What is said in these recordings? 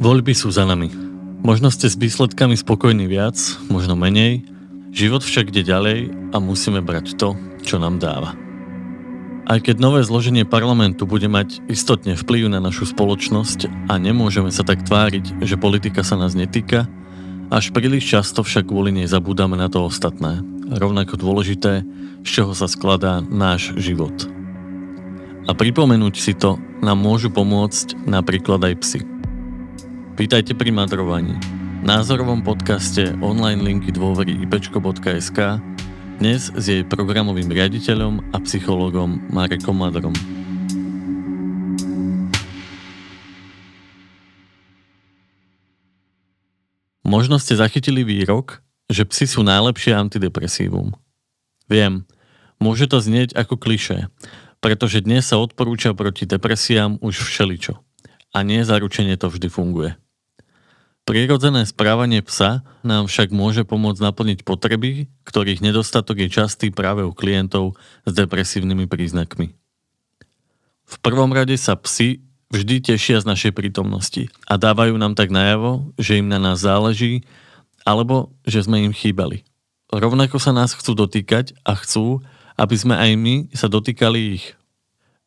Voľby sú za nami. Možno ste s výsledkami spokojní viac, možno menej, život však ide ďalej a musíme brať to, čo nám dáva. Aj keď nové zloženie parlamentu bude mať istotne vplyv na našu spoločnosť a nemôžeme sa tak tváriť, že politika sa nás netýka, až príliš často však kvôli nej zabúdame na to ostatné, rovnako dôležité, z čoho sa skladá náš život. A pripomenúť si to nám môžu pomôcť napríklad aj psy. Vítajte pri madrovaní. Názorovom podcaste online linky dôvery ipečko.sk dnes s jej programovým riaditeľom a psychologom Marekom Madrom. Možno ste zachytili výrok, že psi sú najlepšie antidepresívum. Viem, môže to znieť ako klišé, pretože dnes sa odporúča proti depresiám už všeličo. A nie zaručenie to vždy funguje. Prirodzené správanie psa nám však môže pomôcť naplniť potreby, ktorých nedostatok je častý práve u klientov s depresívnymi príznakmi. V prvom rade sa psi vždy tešia z našej prítomnosti a dávajú nám tak najavo, že im na nás záleží alebo že sme im chýbali. Rovnako sa nás chcú dotýkať a chcú, aby sme aj my sa dotýkali ich.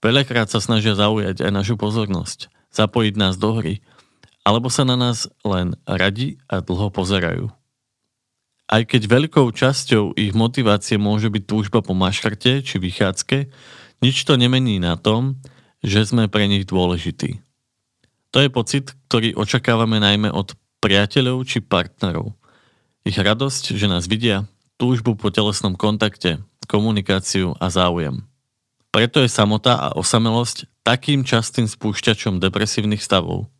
Veľakrát sa snažia zaujať aj našu pozornosť, zapojiť nás do hry alebo sa na nás len radi a dlho pozerajú. Aj keď veľkou časťou ich motivácie môže byť túžba po maškrte či vychádzke, nič to nemení na tom, že sme pre nich dôležití. To je pocit, ktorý očakávame najmä od priateľov či partnerov. Ich radosť, že nás vidia, túžbu po telesnom kontakte, komunikáciu a záujem. Preto je samota a osamelosť takým častým spúšťačom depresívnych stavov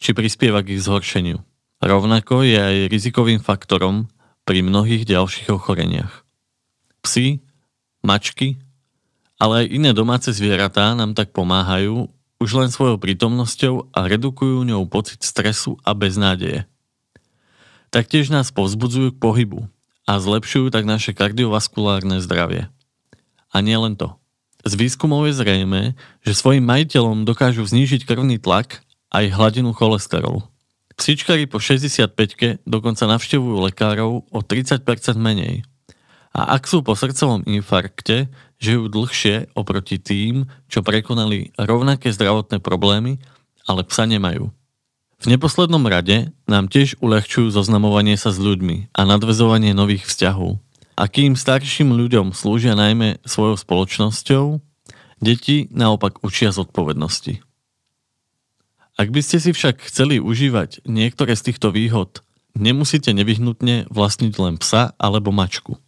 či prispieva k ich zhoršeniu. Rovnako je aj rizikovým faktorom pri mnohých ďalších ochoreniach. Psi, mačky, ale aj iné domáce zvieratá nám tak pomáhajú už len svojou prítomnosťou a redukujú ňou pocit stresu a beznádeje. Taktiež nás povzbudzujú k pohybu a zlepšujú tak naše kardiovaskulárne zdravie. A nie len to. Z výskumov je zrejme, že svojim majiteľom dokážu znížiť krvný tlak aj hladinu cholesterolu. Psičkari po 65 dokonca navštevujú lekárov o 30% menej. A ak sú po srdcovom infarkte, žijú dlhšie oproti tým, čo prekonali rovnaké zdravotné problémy, ale psa nemajú. V neposlednom rade nám tiež uľahčujú zoznamovanie sa s ľuďmi a nadvezovanie nových vzťahov. A kým starším ľuďom slúžia najmä svojou spoločnosťou, deti naopak učia zodpovednosti. Ak by ste si však chceli užívať niektoré z týchto výhod, nemusíte nevyhnutne vlastniť len psa alebo mačku.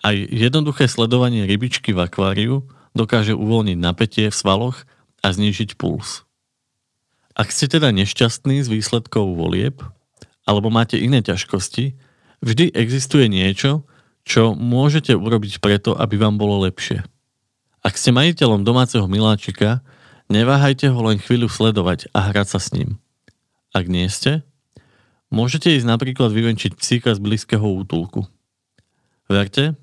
Aj jednoduché sledovanie rybičky v akváriu dokáže uvoľniť napätie v svaloch a znížiť puls. Ak ste teda nešťastní z výsledkov volieb, alebo máte iné ťažkosti, vždy existuje niečo, čo môžete urobiť preto, aby vám bolo lepšie. Ak ste majiteľom domáceho miláčika, Neváhajte ho len chvíľu sledovať a hrať sa s ním. Ak nie ste, môžete ísť napríklad vyvenčiť psíka z blízkeho útulku. Verte,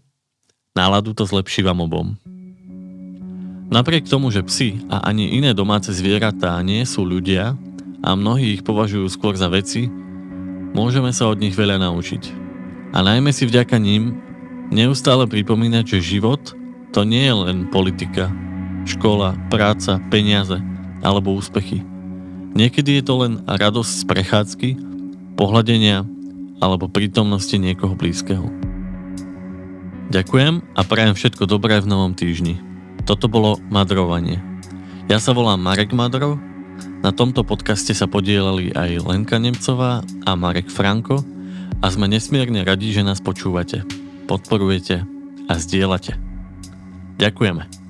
náladu to zlepší vám obom. Napriek tomu, že psi a ani iné domáce zvieratá nie sú ľudia a mnohí ich považujú skôr za veci, môžeme sa od nich veľa naučiť. A najmä si vďaka ním neustále pripomínať, že život to nie je len politika, škola, práca, peniaze alebo úspechy. Niekedy je to len radosť z prechádzky, pohľadenia alebo prítomnosti niekoho blízkeho. Ďakujem a prajem všetko dobré v novom týždni. Toto bolo Madrovanie. Ja sa volám Marek Madrov, na tomto podcaste sa podielali aj Lenka Nemcová a Marek Franko a sme nesmierne radi, že nás počúvate, podporujete a zdieľate. Ďakujeme.